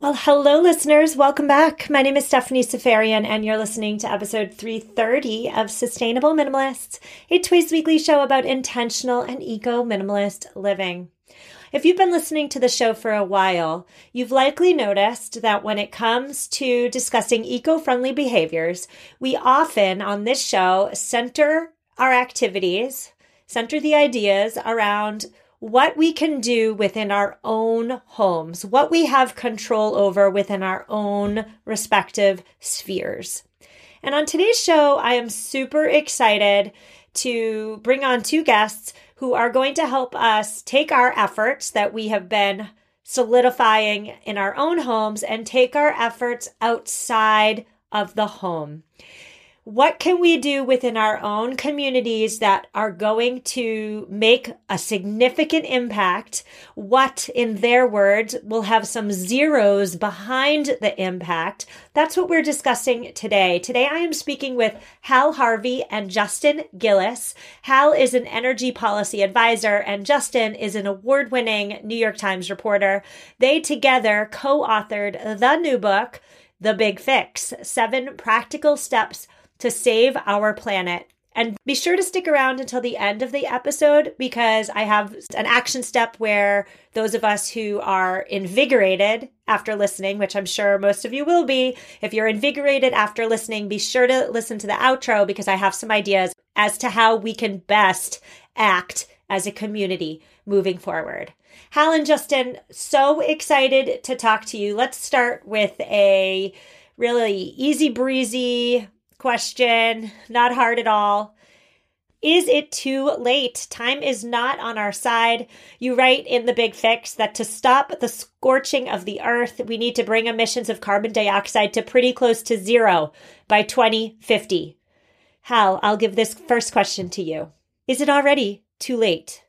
Well, hello, listeners. Welcome back. My name is Stephanie Seferian, and you're listening to episode 330 of Sustainable Minimalists, a twice weekly show about intentional and eco minimalist living. If you've been listening to the show for a while, you've likely noticed that when it comes to discussing eco friendly behaviors, we often on this show center our activities, center the ideas around what we can do within our own homes, what we have control over within our own respective spheres. And on today's show, I am super excited to bring on two guests who are going to help us take our efforts that we have been solidifying in our own homes and take our efforts outside of the home what can we do within our own communities that are going to make a significant impact? What, in their words, will have some zeros behind the impact? That's what we're discussing today. Today, I am speaking with Hal Harvey and Justin Gillis. Hal is an energy policy advisor, and Justin is an award winning New York Times reporter. They together co authored the new book, The Big Fix Seven Practical Steps to save our planet. And be sure to stick around until the end of the episode because I have an action step where those of us who are invigorated after listening, which I'm sure most of you will be, if you're invigorated after listening, be sure to listen to the outro because I have some ideas as to how we can best act as a community moving forward. Hal and Justin, so excited to talk to you. Let's start with a really easy breezy question, not hard at all. Is it too late? Time is not on our side. You write in the big fix that to stop the scorching of the earth, we need to bring emissions of carbon dioxide to pretty close to zero by 2050. Hal, I'll give this first question to you. Is it already too late?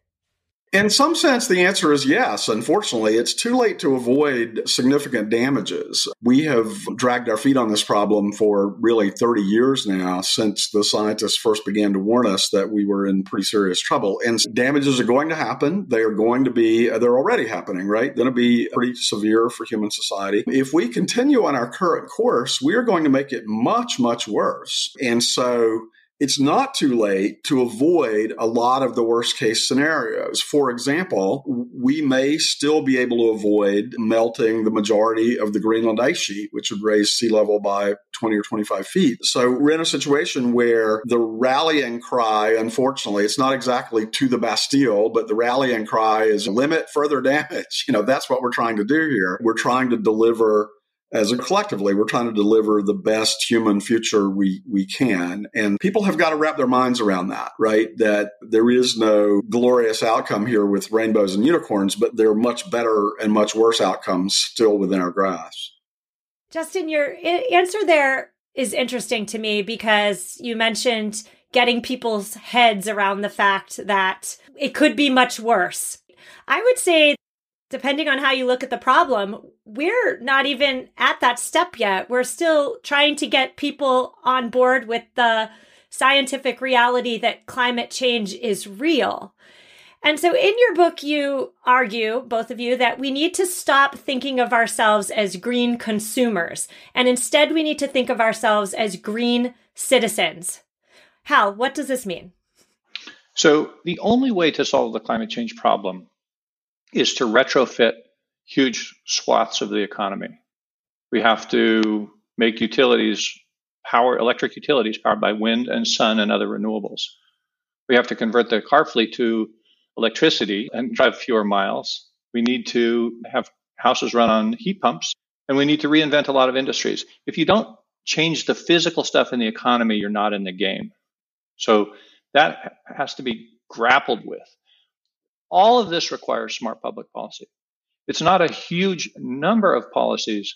In some sense, the answer is yes. Unfortunately, it's too late to avoid significant damages. We have dragged our feet on this problem for really 30 years now since the scientists first began to warn us that we were in pretty serious trouble. And damages are going to happen. They are going to be, uh, they're already happening, right? They're Going to be pretty severe for human society. If we continue on our current course, we are going to make it much, much worse. And so, it's not too late to avoid a lot of the worst case scenarios. For example, we may still be able to avoid melting the majority of the Greenland ice sheet, which would raise sea level by 20 or 25 feet. So we're in a situation where the rallying cry, unfortunately, it's not exactly to the Bastille, but the rallying cry is limit further damage. You know, that's what we're trying to do here. We're trying to deliver as a collectively, we're trying to deliver the best human future we, we can. And people have got to wrap their minds around that, right? That there is no glorious outcome here with rainbows and unicorns, but there are much better and much worse outcomes still within our grasp. Justin, your answer there is interesting to me because you mentioned getting people's heads around the fact that it could be much worse. I would say depending on how you look at the problem, we're not even at that step yet. We're still trying to get people on board with the scientific reality that climate change is real. And so in your book, you argue, both of you, that we need to stop thinking of ourselves as green consumers. And instead, we need to think of ourselves as green citizens. Hal, what does this mean? So, the only way to solve the climate change problem is to retrofit huge swaths of the economy. We have to make utilities power electric utilities powered by wind and sun and other renewables. We have to convert the car fleet to electricity and drive fewer miles. We need to have houses run on heat pumps and we need to reinvent a lot of industries. If you don't change the physical stuff in the economy, you're not in the game. So that has to be grappled with. All of this requires smart public policy. It's not a huge number of policies.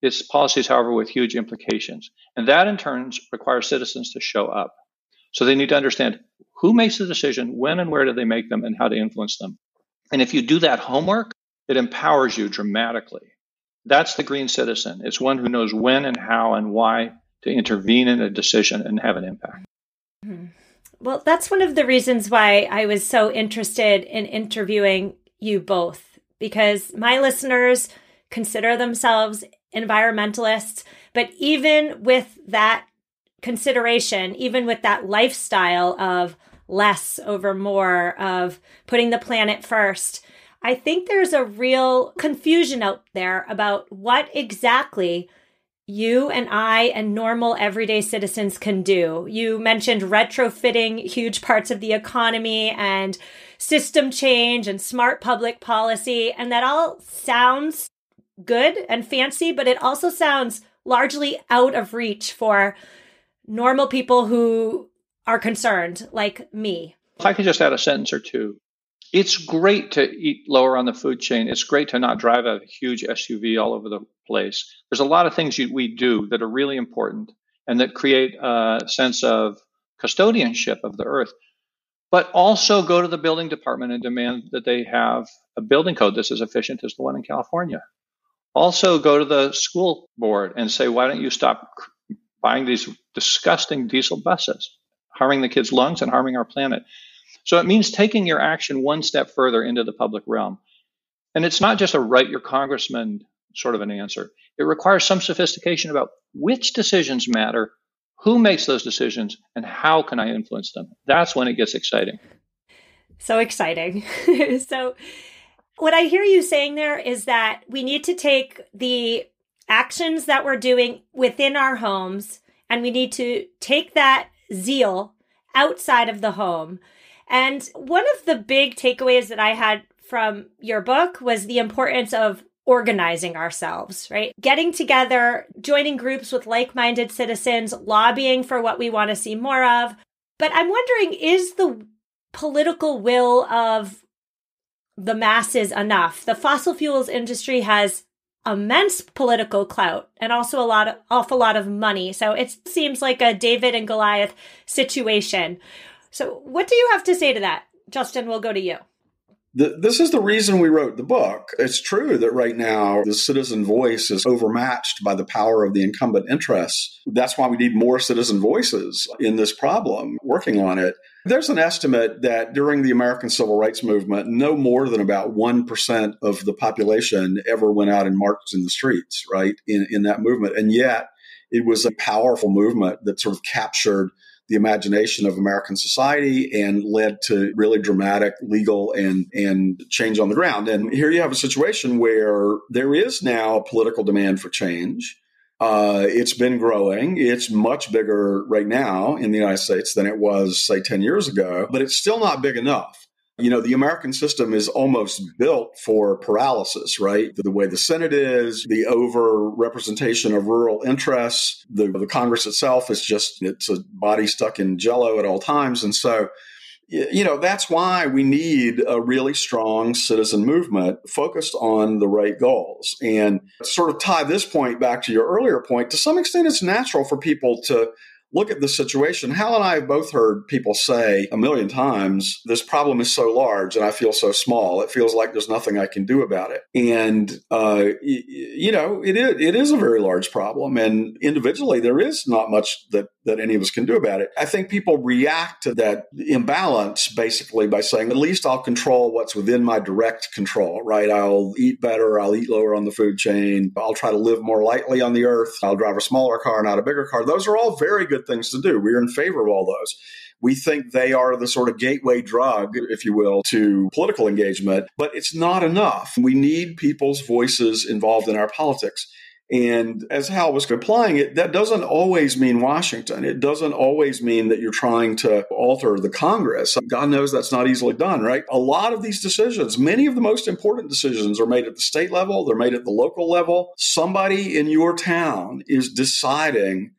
It's policies, however, with huge implications. And that in turn requires citizens to show up. So they need to understand who makes the decision, when and where do they make them, and how to influence them. And if you do that homework, it empowers you dramatically. That's the green citizen. It's one who knows when and how and why to intervene in a decision and have an impact. Mm-hmm. Well, that's one of the reasons why I was so interested in interviewing you both, because my listeners consider themselves environmentalists. But even with that consideration, even with that lifestyle of less over more, of putting the planet first, I think there's a real confusion out there about what exactly you and I and normal everyday citizens can do. You mentioned retrofitting huge parts of the economy and system change and smart public policy. And that all sounds good and fancy, but it also sounds largely out of reach for normal people who are concerned, like me. If I could just add a sentence or two. It's great to eat lower on the food chain. It's great to not drive a huge SUV all over the place. There's a lot of things you, we do that are really important and that create a sense of custodianship of the earth. But also go to the building department and demand that they have a building code that's as efficient as the one in California. Also, go to the school board and say, why don't you stop buying these disgusting diesel buses, harming the kids' lungs and harming our planet? So it means taking your action one step further into the public realm. And it's not just a write your congressman sort of an answer. It requires some sophistication about which decisions matter, who makes those decisions, and how can I influence them. That's when it gets exciting. So exciting. so, what I hear you saying there is that we need to take the actions that we're doing within our homes and we need to take that zeal outside of the home. And one of the big takeaways that I had from your book was the importance of organizing ourselves, right? Getting together, joining groups with like minded citizens, lobbying for what we want to see more of. But I'm wondering is the political will of the masses enough? The fossil fuels industry has immense political clout and also a lot of awful lot of money. So it seems like a David and Goliath situation. So what do you have to say to that? Justin, we'll go to you the, this is the reason we wrote the book. It's true that right now the citizen voice is overmatched by the power of the incumbent interests. That's why we need more citizen voices in this problem, working on it. There's an estimate that during the American Civil Rights Movement, no more than about 1% of the population ever went out and marched in the streets, right, in, in that movement. And yet, it was a powerful movement that sort of captured the imagination of American society and led to really dramatic legal and, and change on the ground. And here you have a situation where there is now a political demand for change. Uh, it's been growing. It's much bigger right now in the United States than it was, say, 10 years ago, but it's still not big enough. You know, the American system is almost built for paralysis, right? The, way the Senate is, the over representation of rural interests, the, the Congress itself is just, it's a body stuck in jello at all times. And so, you know, that's why we need a really strong citizen movement focused on the right goals. And sort of tie this point back to your earlier point, to some extent, it's natural for people to look at the situation. Hal and I have both heard people say a million times, this problem is so large and I feel so small. It feels like there's nothing I can do about it. And, uh, you know, it is, it is a very large problem. And individually, there is not much that, that any of us can do about it. I think people react to that imbalance basically by saying, at least I'll control what's within my direct control, right? I'll eat better. I'll eat lower on the food chain. I'll try to live more lightly on the earth. I'll drive a smaller car, not a bigger car. Those are all very good things to do. We're in favor of all those. We think they are the sort of gateway drug, if you will, to political engagement, but it's not enough. We need people's voices involved in our politics. And as Hal was applying it, that doesn't always mean Washington. It doesn't always mean that you're trying to alter the Congress. God knows that's not easily done, right? A lot of these decisions, many of the most important decisions are made at the state level, they're made at the local level. Somebody in your town is deciding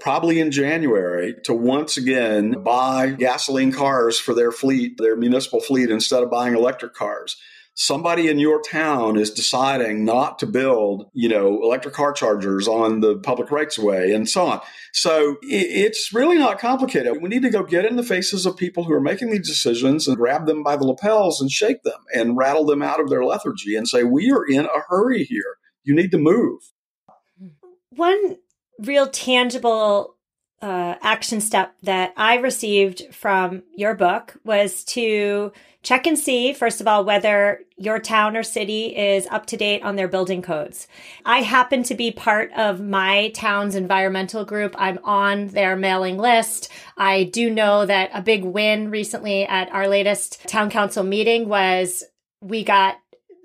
probably in January to once again buy gasoline cars for their fleet, their municipal fleet, instead of buying electric cars. Somebody in your town is deciding not to build, you know, electric car chargers on the public rights way and so on. So it's really not complicated. We need to go get in the faces of people who are making these decisions and grab them by the lapels and shake them and rattle them out of their lethargy and say, we are in a hurry here. You need to move. One real tangible uh, action step that I received from your book was to check and see, first of all, whether your town or city is up to date on their building codes. I happen to be part of my town's environmental group. I'm on their mailing list. I do know that a big win recently at our latest town council meeting was we got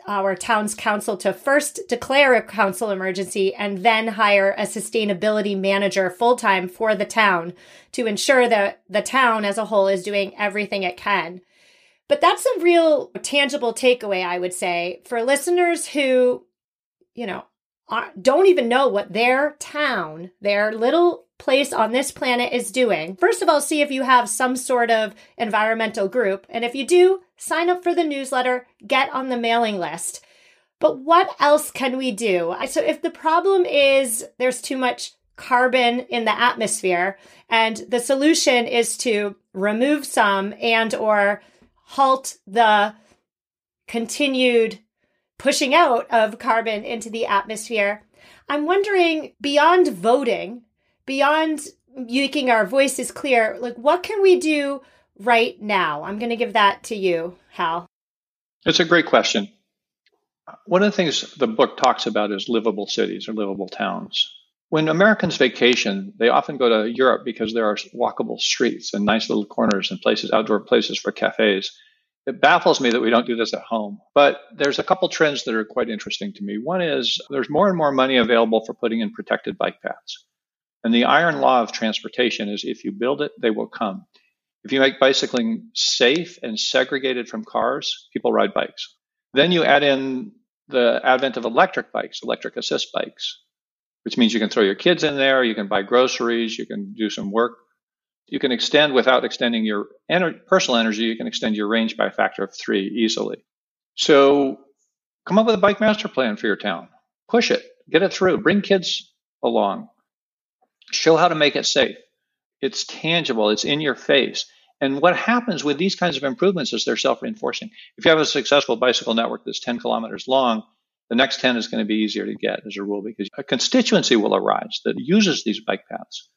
our town's council to first declare a climate emergency and then hire a sustainability manager full time for the town to ensure that the town as a whole is doing everything it can. But that's a real tangible takeaway, I would say, for listeners who, you know, don't even know what their town, their little place on this planet is doing. First of all, see if you have some sort of environmental group. And if you do, sign up for the newsletter, get on the mailing list. But what else can we do? So if the problem is there's too much carbon in the atmosphere and the solution is to remove some and or halt the continued pushing out of carbon into the atmosphere. I'm wondering beyond voting, beyond making our voices clear, like what can we do right now? I'm going to give that to you, Hal. It's a great question. One of the things the book talks about is livable cities or livable towns. When Americans vacation, they often go to Europe because there are walkable streets and nice little corners and places, outdoor places for cafes. It baffles me that we don't do this at home. But there's a couple trends that are quite interesting to me. One is there's more and more money available for putting in protected bike paths. And the iron law of transportation is if you build it, they will come. If you make bicycling safe and segregated from cars, people ride bikes. Then you add in the advent of electric bikes, electric assist bikes, which means you can throw your kids in there, you can buy groceries, you can do some work. You can extend without extending your ener- personal energy, you can extend your range by a factor of three easily. So come up with a bike master plan for your town. Push it, get it through, bring kids along, show how to make it safe. It's tangible, it's in your face. And what happens with these kinds of improvements is they're self reinforcing. If you have a successful bicycle network that's 10 kilometers long, the next 10 is going to be easier to get as a rule because a constituency will arise that uses these bike paths.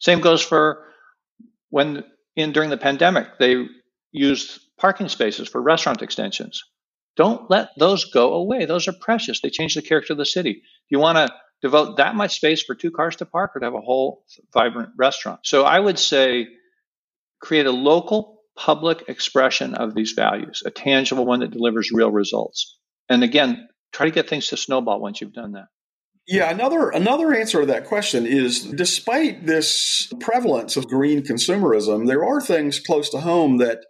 Same goes for when in during the pandemic they used parking spaces for restaurant extensions. Don't let those go away. Those are precious. They change the character of the city. You want to devote that much space for two cars to park or to have a whole vibrant restaurant. So I would say create a local public expression of these values, a tangible one that delivers real results. And again, try to get things to snowball once you've done that. Yeah, another another answer to that question is despite this prevalence of green consumerism, there are things close to home that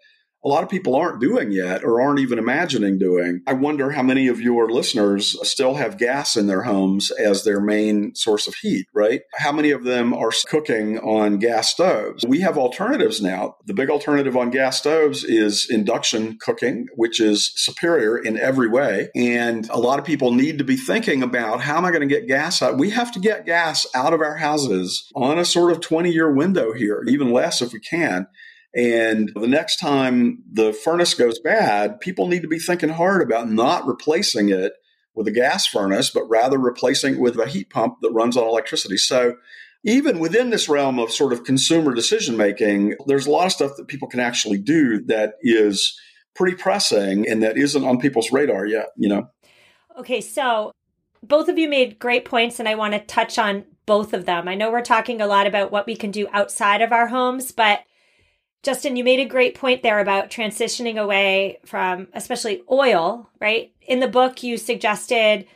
a lot of people aren't doing yet or aren't even imagining doing. I wonder how many of your listeners still have gas in their homes as their main source of heat, right? How many of them are cooking on gas stoves? We have alternatives now. The big alternative on gas stoves is induction cooking, which is superior in every way. And a lot of people need to be thinking about how am I going to get gas out? We have to get gas out of our houses on a sort of 20 year window here, even less if we can. And the next time the furnace goes bad, people need to be thinking hard about not replacing it with a gas furnace, but rather replacing it with a heat pump that runs on electricity. So even within this realm of sort of consumer decision making, there's a lot of stuff that people can actually do that is pretty pressing and that isn't on people's radar yet, you know? Okay, so both of you made great points, and I want to touch on both of them. I know we're talking a lot about what we can do outside of our homes, but Justin, you made a great point there about transitioning away from especially oil, right? In the book, you suggested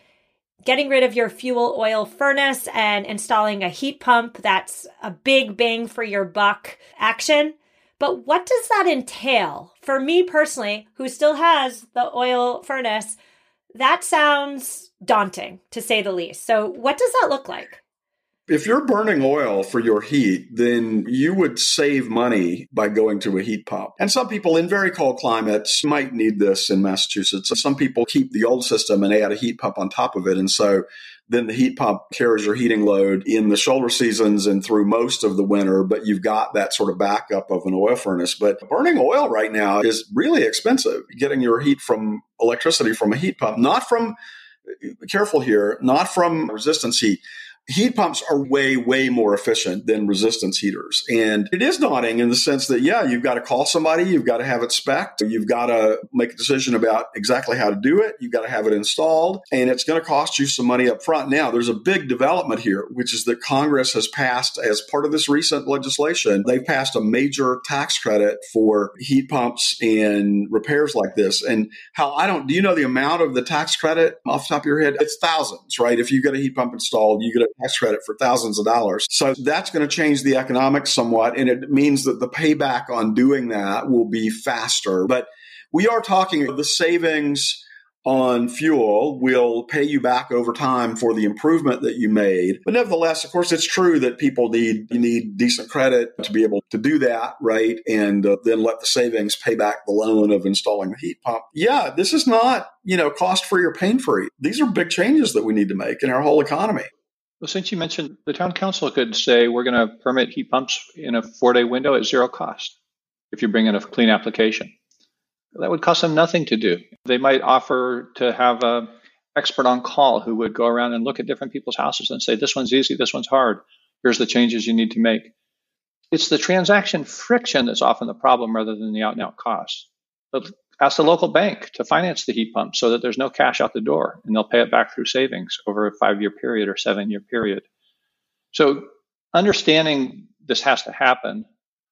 getting rid of your fuel oil furnace and installing a heat pump. That's a big bang for your buck action. But what does that entail? For me personally, who still has the oil furnace, that sounds daunting to say the least. So, what does that look like? If you're burning oil for your heat, then you would save money by going to a heat pump. And some people in very cold climates might need this in Massachusetts. Some people keep the old system and add a heat pump on top of it. And so then the heat pump carries your heating load in the shoulder seasons and through most of the winter, but you've got that sort of backup of an oil furnace. But burning oil right now is really expensive. Getting your heat from electricity from a heat pump, not from, careful here, not from resistance heat heat pumps are way, way more efficient than resistance heaters. And it is daunting in the sense that, yeah, you've got to call somebody, you've got to have it spec you've got to make a decision about exactly Hal to do it, you've got to have it installed, and it's going to cost you some money up front. Now, there's a big development here, which is that Congress has passed, as part of this recent legislation, they've passed a major tax credit for heat pumps and repairs like this. And how I don't, do you know the amount of the tax credit off the top of your head? It's thousands, right? If you get a heat pump installed, you get a tax credit for thousands of dollars. So that's going to change the economics somewhat. And it means that the payback on doing that will be faster. But we are talking the savings on fuel will pay you back over time for the improvement that you made. But nevertheless, of course, it's true that people need you need decent credit to be able to do that, right? And uh, then let the savings pay back the loan of installing the heat pump. Yeah, this is not you know cost free or pain free. These are big changes that we need to make in our whole economy. Well, since you mentioned the town council could say we're going to permit heat pumps in a four day window at zero cost if you bring in a clean application. That would cost them nothing to do. They might offer to have an expert on call who would go around and look at different people's houses and say, this one's easy, this one's hard. Here's the changes you need to make. It's the transaction friction that's often the problem rather than the out and out cost. But ask the local bank to finance the heat pump so that there's no cash out the door and they'll pay it back through savings over a five year period or seven year period. So, understanding this has to happen,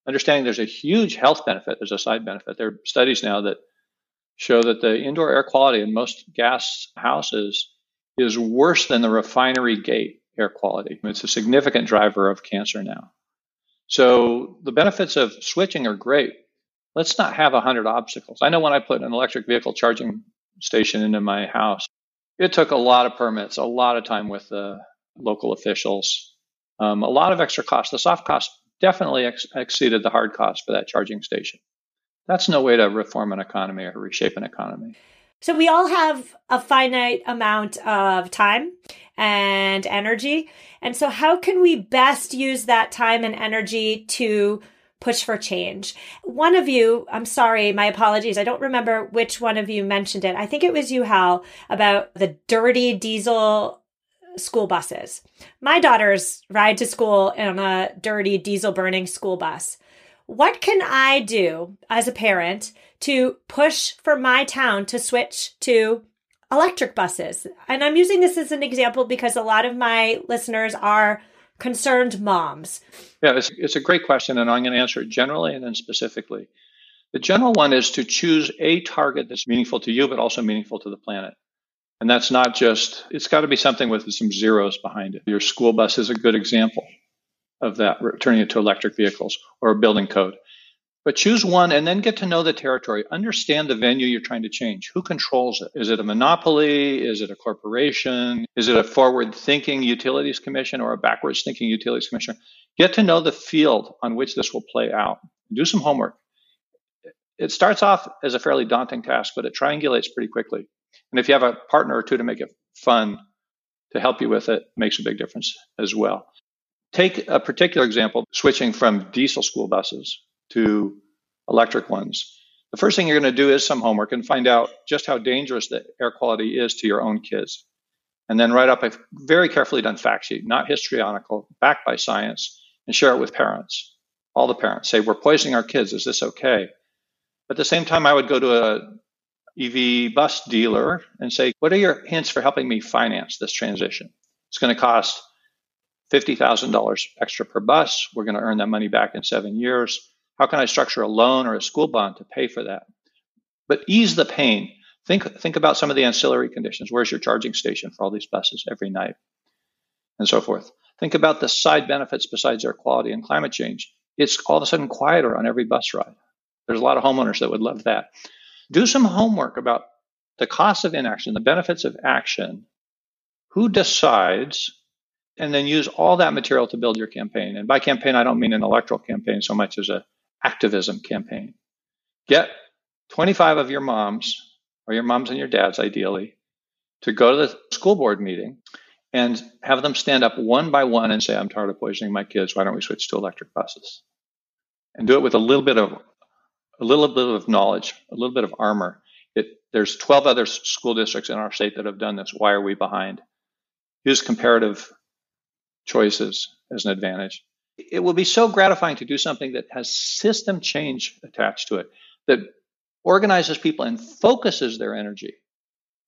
understanding there's a huge health benefit, there's a side benefit. There are studies now that show that the indoor air quality in most gas houses is worse than the refinery gate air quality. It's a significant driver of cancer now. So, the benefits of switching are great let's not have 100 obstacles. I know when I put an electric vehicle charging station into my house, it took a lot of permits, a lot of time with the local officials, um, a lot of extra costs. The soft cost definitely ex- exceeded the hard cost for that charging station. That's no way to reform an economy or reshape an economy. So we all have a finite amount of time and energy. And so how can we best use that time and energy to push for change. One of you, I'm sorry, my apologies. I don't remember which one of you mentioned it. I think it was you, Hal, about the dirty diesel school buses. My daughters ride to school in a dirty diesel burning school bus. What can I do as a parent to push for my town to switch to electric buses? And I'm using this as an example because a lot of my listeners are concerned moms? Yeah, it's, it's a great question, and I'm going to answer it generally and then specifically. The general one is to choose a target that's meaningful to you, but also meaningful to the planet. And that's not just, it's got to be something with some zeros behind it. Your school bus is a good example of that, turning it to electric vehicles or a building code. But choose one and then get to know the territory. Understand the venue you're trying to change. Who controls it? Is it a monopoly? Is it a corporation? Is it a forward thinking utilities commission or a backwards thinking utilities commission? Get to know the field on which this will play out. Do some homework. It starts off as a fairly daunting task, but it triangulates pretty quickly. And if you have a partner or two to make it fun to help you with it, it makes a big difference as well. Take a particular example switching from diesel school buses to electric ones. The first thing you're going to do is some homework and find out just how dangerous the air quality is to your own kids. And then write up a very carefully done fact sheet, not histrionical, backed by science, and share it with parents. All the parents say, We're poisoning our kids. Is this okay? At the same time, I would go to a EV bus dealer and say, What are your hints for helping me finance this transition? It's going to cost $50,000 extra per bus. We're going to earn that money back in seven years. How can I structure a loan or a school bond to pay for that? But ease the pain. Think, think about some of the ancillary conditions. Where's your charging station for all these buses every night? And so forth. Think about the side benefits besides air quality and climate change. It's all of a sudden quieter on every bus ride. There's a lot of homeowners that would love that. Do some homework about the cost of inaction, the benefits of action. Who decides and then use all that material to build your campaign. And by campaign, I don't mean an electoral campaign so much as a activism campaign. Get 25 of your moms, or your moms and your dads ideally, to go to the school board meeting and have them stand up one by one and say, I'm tired of poisoning my kids. Why don't we switch to electric buses? And do it with a little bit of a little bit of knowledge, a little bit of armor. It, there's 12 other school districts in our state that have done this. Why are we behind? Use comparative choices as an advantage. It will be so gratifying to do something that has system change attached to it, that organizes people and focuses their energy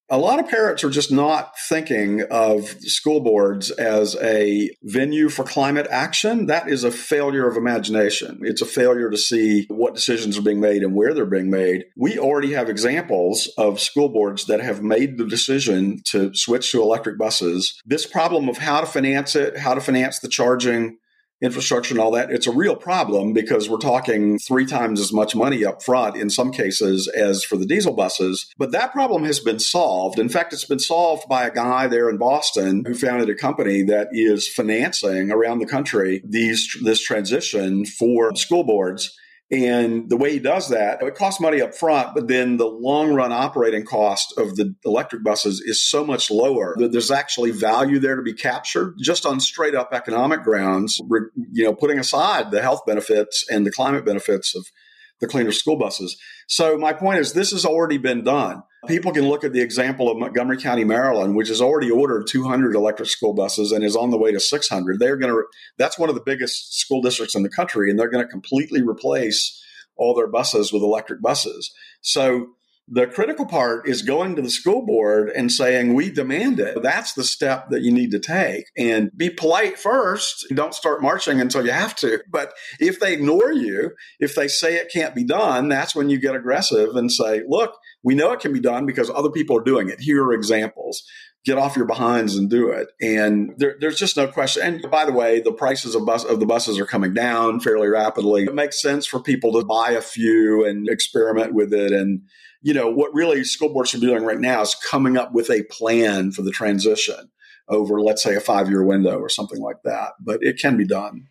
a lot of parents are just not thinking of school boards as a venue for climate action. That is a failure of imagination. It's a failure to see what decisions are being made and where they're being made. We already have examples of school boards that have made the decision to switch to electric buses. This problem of how to finance it, how to finance the charging, infrastructure and all that, it's a real problem because we're talking three times as much money up front in some cases as for the diesel buses. But that problem has been solved. In fact, it's been solved by a guy there in Boston who founded a company that is financing around the country these this transition for school boards. And the way he does that, it costs money up front, but then the long run operating cost of the electric buses is so much lower that there's actually value there to be captured just on straight up economic grounds, you know, putting aside the health benefits and the climate benefits of the cleaner school buses. So my point is this has already been done. People can look at the example of Montgomery County, Maryland, which has already ordered 200 electric school buses and is on the way to 600. They're going to that's one of the biggest school districts in the country and they're going to completely replace all their buses with electric buses. So the critical part is going to the school board and saying, we demand it. That's the step that you need to take and be polite first. Don't start marching until you have to. But if they ignore you, if they say it can't be done, that's when you get aggressive and say, look, we know it can be done because other people are doing it. Here are examples. Get off your behinds and do it. And there, there's just no question. And by the way, the prices of bus of the buses are coming down fairly rapidly. It makes sense for people to buy a few and experiment with it and you know, what really school boards are doing right now is coming up with a plan for the transition over, let's say, a five year window or something like that. But it can be done.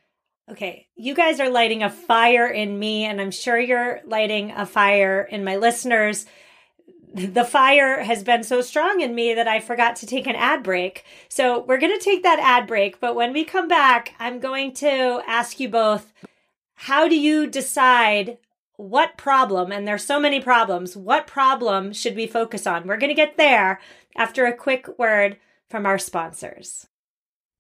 Okay. You guys are lighting a fire in me, and I'm sure you're lighting a fire in my listeners. The fire has been so strong in me that I forgot to take an ad break. So we're going to take that ad break. But when we come back, I'm going to ask you both how do you decide what problem, and there's so many problems, what problem should we focus on? We're going to get there after a quick word from our sponsors.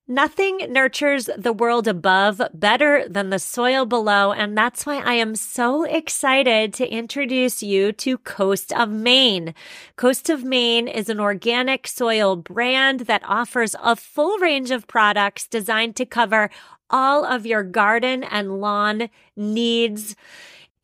Nothing nurtures the world above better than the soil below. And that's why I am so excited to introduce you to Coast of Maine. Coast of Maine is an organic soil brand that offers a full range of products designed to cover all of your garden and lawn needs.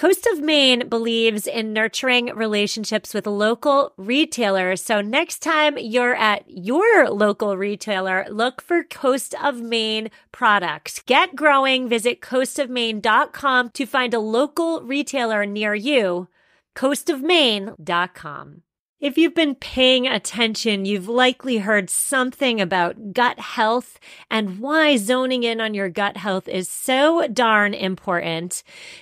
Coast of Maine believes in nurturing relationships with local retailers. So next time you're at your local retailer, look for Coast of Maine products. Get growing. Visit coastofmaine.com to find a local retailer near you. coastofmaine.com. If you've been paying attention, you've likely heard something about gut health and why zoning in on your gut health is so darn important.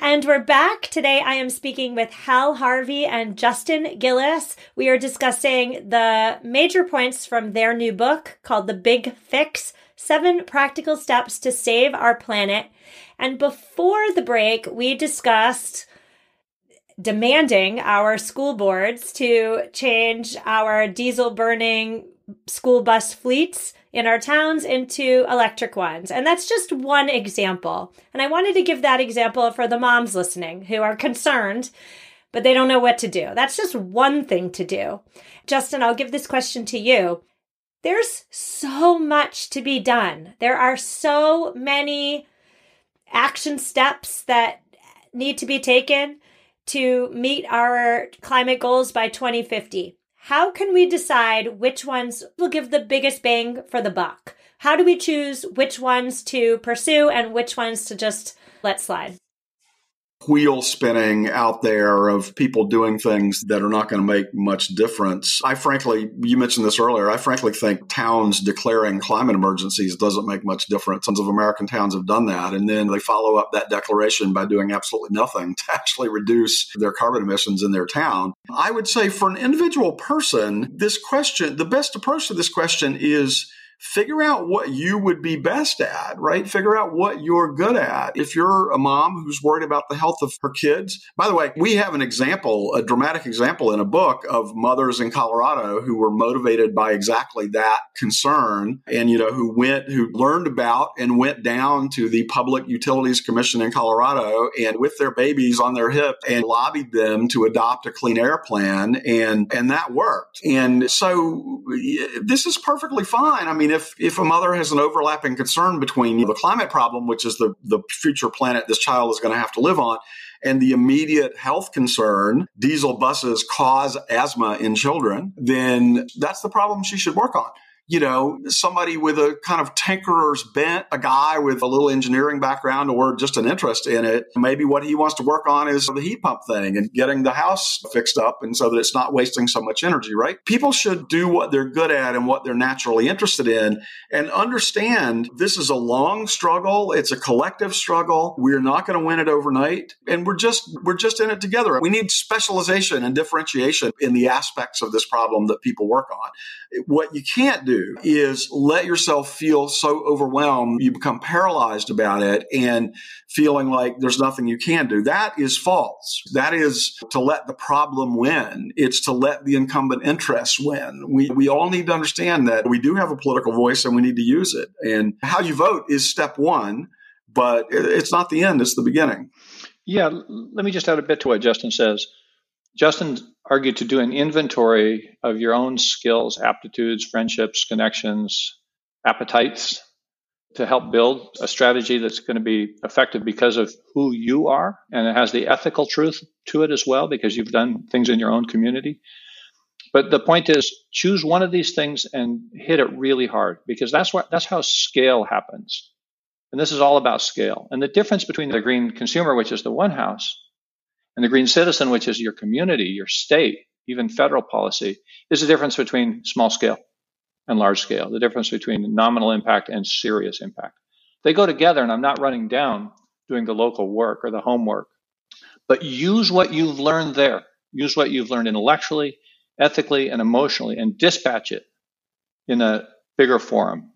And we're back. Today I am speaking with Hal Harvey and Justin Gillis. We are discussing the major points from their new book called The Big Fix Seven Practical Steps to Save Our Planet. And before the break, we discussed demanding our school boards to change our diesel burning school bus fleets in our towns into electric ones. And that's just one example. And I wanted to give that example for the moms listening who are concerned, but they don't know what to do. That's just one thing to do. Justin, I'll give this question to you. There's so much to be done. There are so many action steps that need to be taken to meet our climate goals by 2050. How can we decide which ones will give the biggest bang for the buck? How do we choose which ones to pursue and which ones to just let slide? Wheel spinning out there of people doing things that are not going to make much difference. I frankly, you mentioned this earlier, I frankly think towns declaring climate emergencies doesn't make much difference. Tons of American towns have done that. And then they follow up that declaration by doing absolutely nothing to actually reduce their carbon emissions in their town. I would say for an individual person, this question, the best approach to this question is figure out what you would be best at, right? Figure out what you're good at. If you're a mom who's worried about the health of her kids, by the way, we have an example, a dramatic example in a book of mothers in Colorado who were motivated by exactly that concern and, you know, who went, who learned about and went down to the Public Utilities Commission in Colorado and with their babies on their hip and lobbied them to adopt a clean air plan. And, and that worked. And so this is perfectly fine. I mean, mean, if if a mother has an overlapping concern between the climate problem, which is the the future planet this child is going to have to live on, and the immediate health concern, diesel buses cause asthma in children, then that's the problem she should work on you know, somebody with a kind of tinkerer's bent, a guy with a little engineering background or just an interest in it. Maybe what he wants to work on is the heat pump thing and getting the house fixed up and so that it's not wasting so much energy, right? People should do what they're good at and what they're naturally interested in and understand this is a long struggle. It's a collective struggle. We're not going to win it overnight and we're just, we're just in it together. We need specialization and differentiation in the aspects of this problem that people work on. What you can't do is let yourself feel so overwhelmed you become paralyzed about it and feeling like there's nothing you can do. That is false. That is to let the problem win. It's to let the incumbent interests win. We, we all need to understand that we do have a political voice and we need to use it. And how you vote is step one, but it's not the end, it's the beginning. Yeah, let me just add a bit to what Justin says. Justin argued to do an inventory of your own skills, aptitudes, friendships, connections, appetites to help build a strategy that's going to be effective because of who you are and it has the ethical truth to it as well because you've done things in your own community. But the point is choose one of these things and hit it really hard because that's what that's how scale happens. And this is all about scale. And the difference between the green consumer, which is the one house, and the green citizen, which is your community, your state, even federal policy, is the difference between small scale and large scale, the difference between nominal impact and serious impact. They go together, and I'm not running down doing the local work or the homework, but use what you've learned there. Use what you've learned intellectually, ethically, and emotionally, and dispatch it in a bigger forum.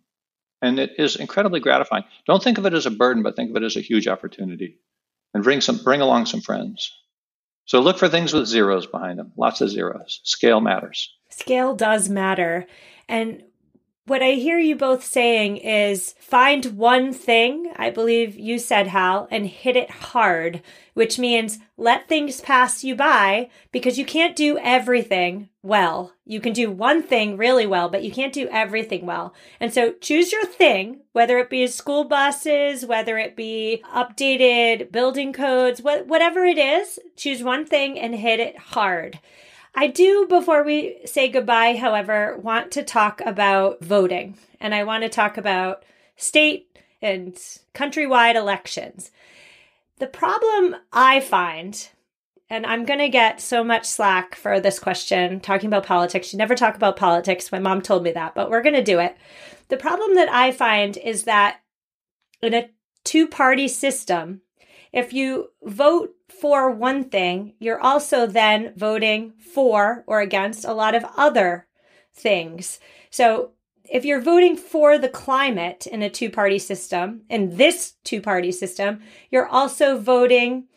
And it is incredibly gratifying. Don't think of it as a burden, but think of it as a huge opportunity. And bring some bring along some friends. So look for things with zeros behind them, lots of zeros. Scale matters. Scale does matter. And what I hear you both saying is find one thing, I believe you said, Hal, and hit it hard, which means let things pass you by because you can't do everything well. You can do one thing really well, but you can't do everything well. And so choose your thing, whether it be school buses, whether it be updated building codes, whatever it is, choose one thing and hit it hard. I do, before we say goodbye, however, want to talk about voting. And I want to talk about state and countrywide elections. The problem I find, and I'm going to get so much slack for this question, talking about politics. You never talk about politics. My mom told me that, but we're going to do it. The problem that I find is that in a two party system, if you vote for one thing, you're also then voting for or against a lot of other things. So if you're voting for the climate in a two party system, in this two party system, you're also voting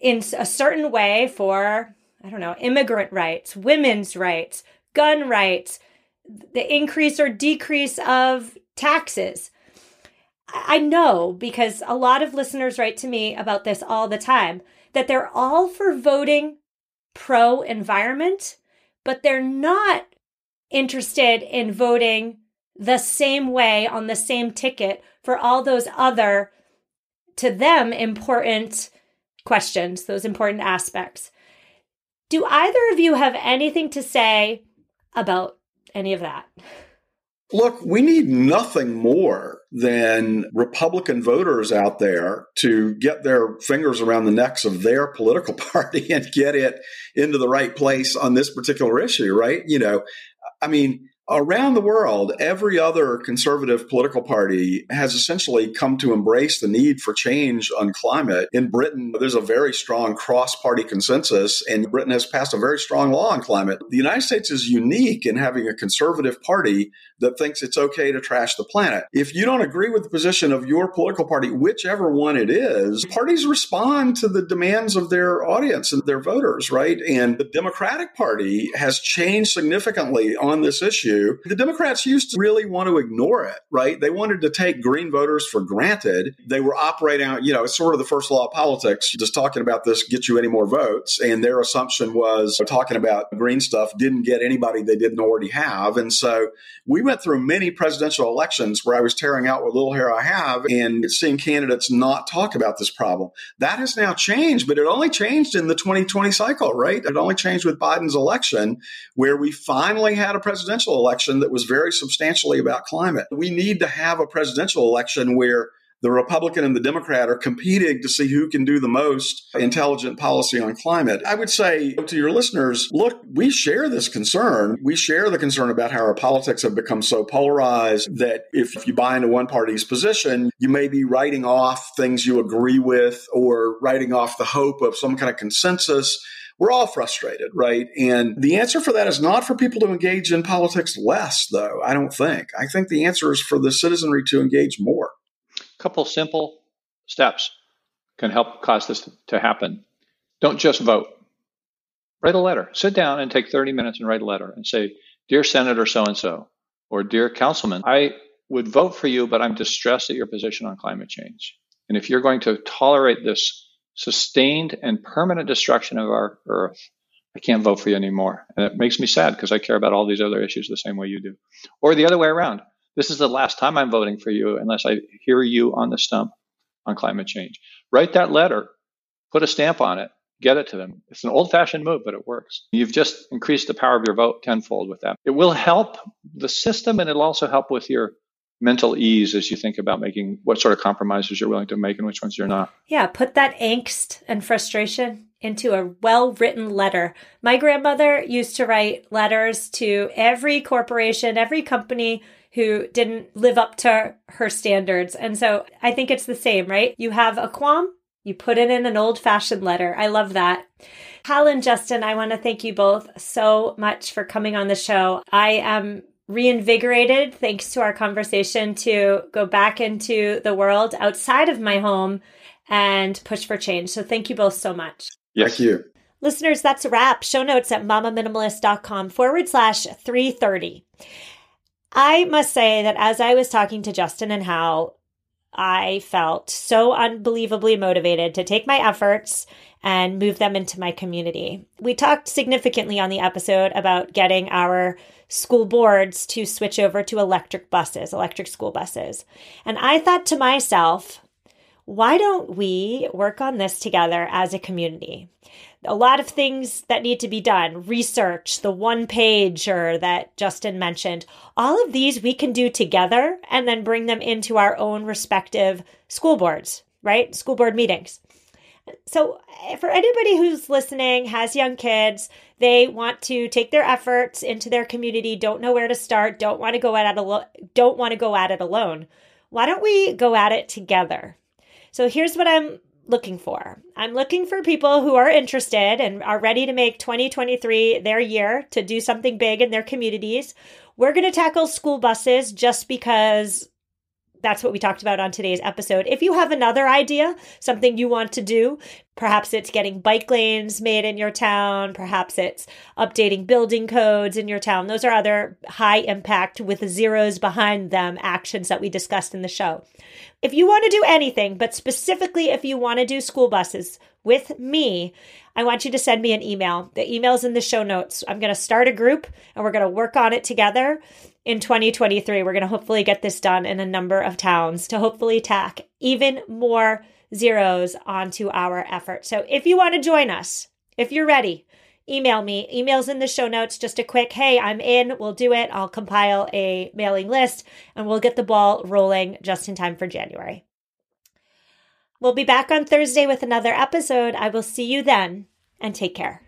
in a certain way for, I don't know, immigrant rights, women's rights, gun rights, the increase or decrease of taxes. I know because a lot of listeners write to me about this all the time that they're all for voting pro environment, but they're not interested in voting the same way on the same ticket for all those other, to them, important questions, those important aspects. Do either of you have anything to say about any of that? Look, we need nothing more than Republican voters out there to get their fingers around the necks of their political party and get it into the right place on this particular issue, right? You know, I mean, Around the world, every other conservative political party has essentially come to embrace the need for change on climate. In Britain, there's a very strong cross party consensus, and Britain has passed a very strong law on climate. The United States is unique in having a conservative party that thinks it's okay to trash the planet. If you don't agree with the position of your political party, whichever one it is, parties respond to the demands of their audience and their voters, right? And the Democratic Party has changed significantly on this issue the Democrats used to really want to ignore it, right? They wanted to take green voters for granted. They were operating out, you know, it's sort of the first law of politics, just talking about this get you any more votes. And their assumption was talking about green stuff didn't get anybody they didn't already have. And so we went through many presidential elections where I was tearing out what little hair I have and seeing candidates not talk about this problem. That has now changed, but it only changed in the 2020 cycle, right? It only changed with Biden's election, where we finally had a presidential election election that was very substantially about climate. We need to have a presidential election where the Republican and the Democrat are competing to see who can do the most intelligent policy on climate. I would say to your listeners, look, we share this concern. We share the concern about how our politics have become so polarized that if you buy into one party's position, you may be writing off things you agree with or writing off the hope of some kind of consensus we're all frustrated, right? And the answer for that is not for people to engage in politics less, though, I don't think. I think the answer is for the citizenry to engage more. A couple simple steps can help cause this to happen. Don't just vote. Write a letter. Sit down and take 30 minutes and write a letter and say, Dear Senator so and so, or Dear Councilman, I would vote for you, but I'm distressed at your position on climate change. And if you're going to tolerate this sustained and permanent destruction of our earth, I can't vote for you anymore. And it makes me sad because I care about all these other issues the same way you do. Or the other way around. This is the last time I'm voting for you unless I hear you on the stump on climate change. Write that letter, put a stamp on it, get it to them. It's an old fashioned move, but it works. You've just increased the power of your vote tenfold with that. It will help the system and it'll also help with your mental ease as you think about making what sort of compromises you're willing to make and which ones you're not. Yeah, put that angst and frustration into a well written letter. My grandmother used to write letters to every corporation, every company who didn't live up to her standards. And so I think it's the same, right? You have a qualm, you put it in an old fashioned letter. I love that. Hal and Justin, I want to thank you both so much for coming on the show. I am reinvigorated thanks to our conversation to go back into the world outside of my home and push for change. So thank you both so much. Yes. Thank you. Listeners, that's a wrap. Show notes at mamaminimalist.com forward slash 330. I must say that as I was talking to Justin and Hal, I felt so unbelievably motivated to take my efforts and move them into my community. We talked significantly on the episode about getting our school boards to switch over to electric buses, electric school buses. And I thought to myself, why don't we work on this together as a community? A lot of things that need to be done, research, the one pager that Justin mentioned, all of these we can do together and then bring them into our own respective school boards, right? School board meetings. So, eh, for anybody who's listening, has young kids, they want to take their efforts into their community, don't know where to start, don't want to go at it alone, don't want to go at it alone. Why don't we go at it together? So, here's what I'm looking for. I'm looking for people who are interested and are ready to make 2023 their year to do something big in their communities. We're going to tackle school buses just because that's what we talked about on today's episode. If you have another idea, something you want to do, perhaps it's getting bike lanes made in your town, perhaps it's updating building codes in your town. Those are other high impact with zeros behind them actions that we discussed in the show. If you want to do anything, but specifically if you want to do school buses with me, I want you to send me an email. The email's in the show notes. I'm going to start a group and we're going to work on it together in 2023. We're going to hopefully get this done in a number of towns to hopefully tack even more zeros onto our effort. So if you want to join us, if you're ready, email me. Email's in the show notes. Just a quick, hey, I'm in. We'll do it. I'll compile a mailing list and we'll get the ball rolling just in time for January. We'll be back on Thursday with another episode. I will see you then and take care.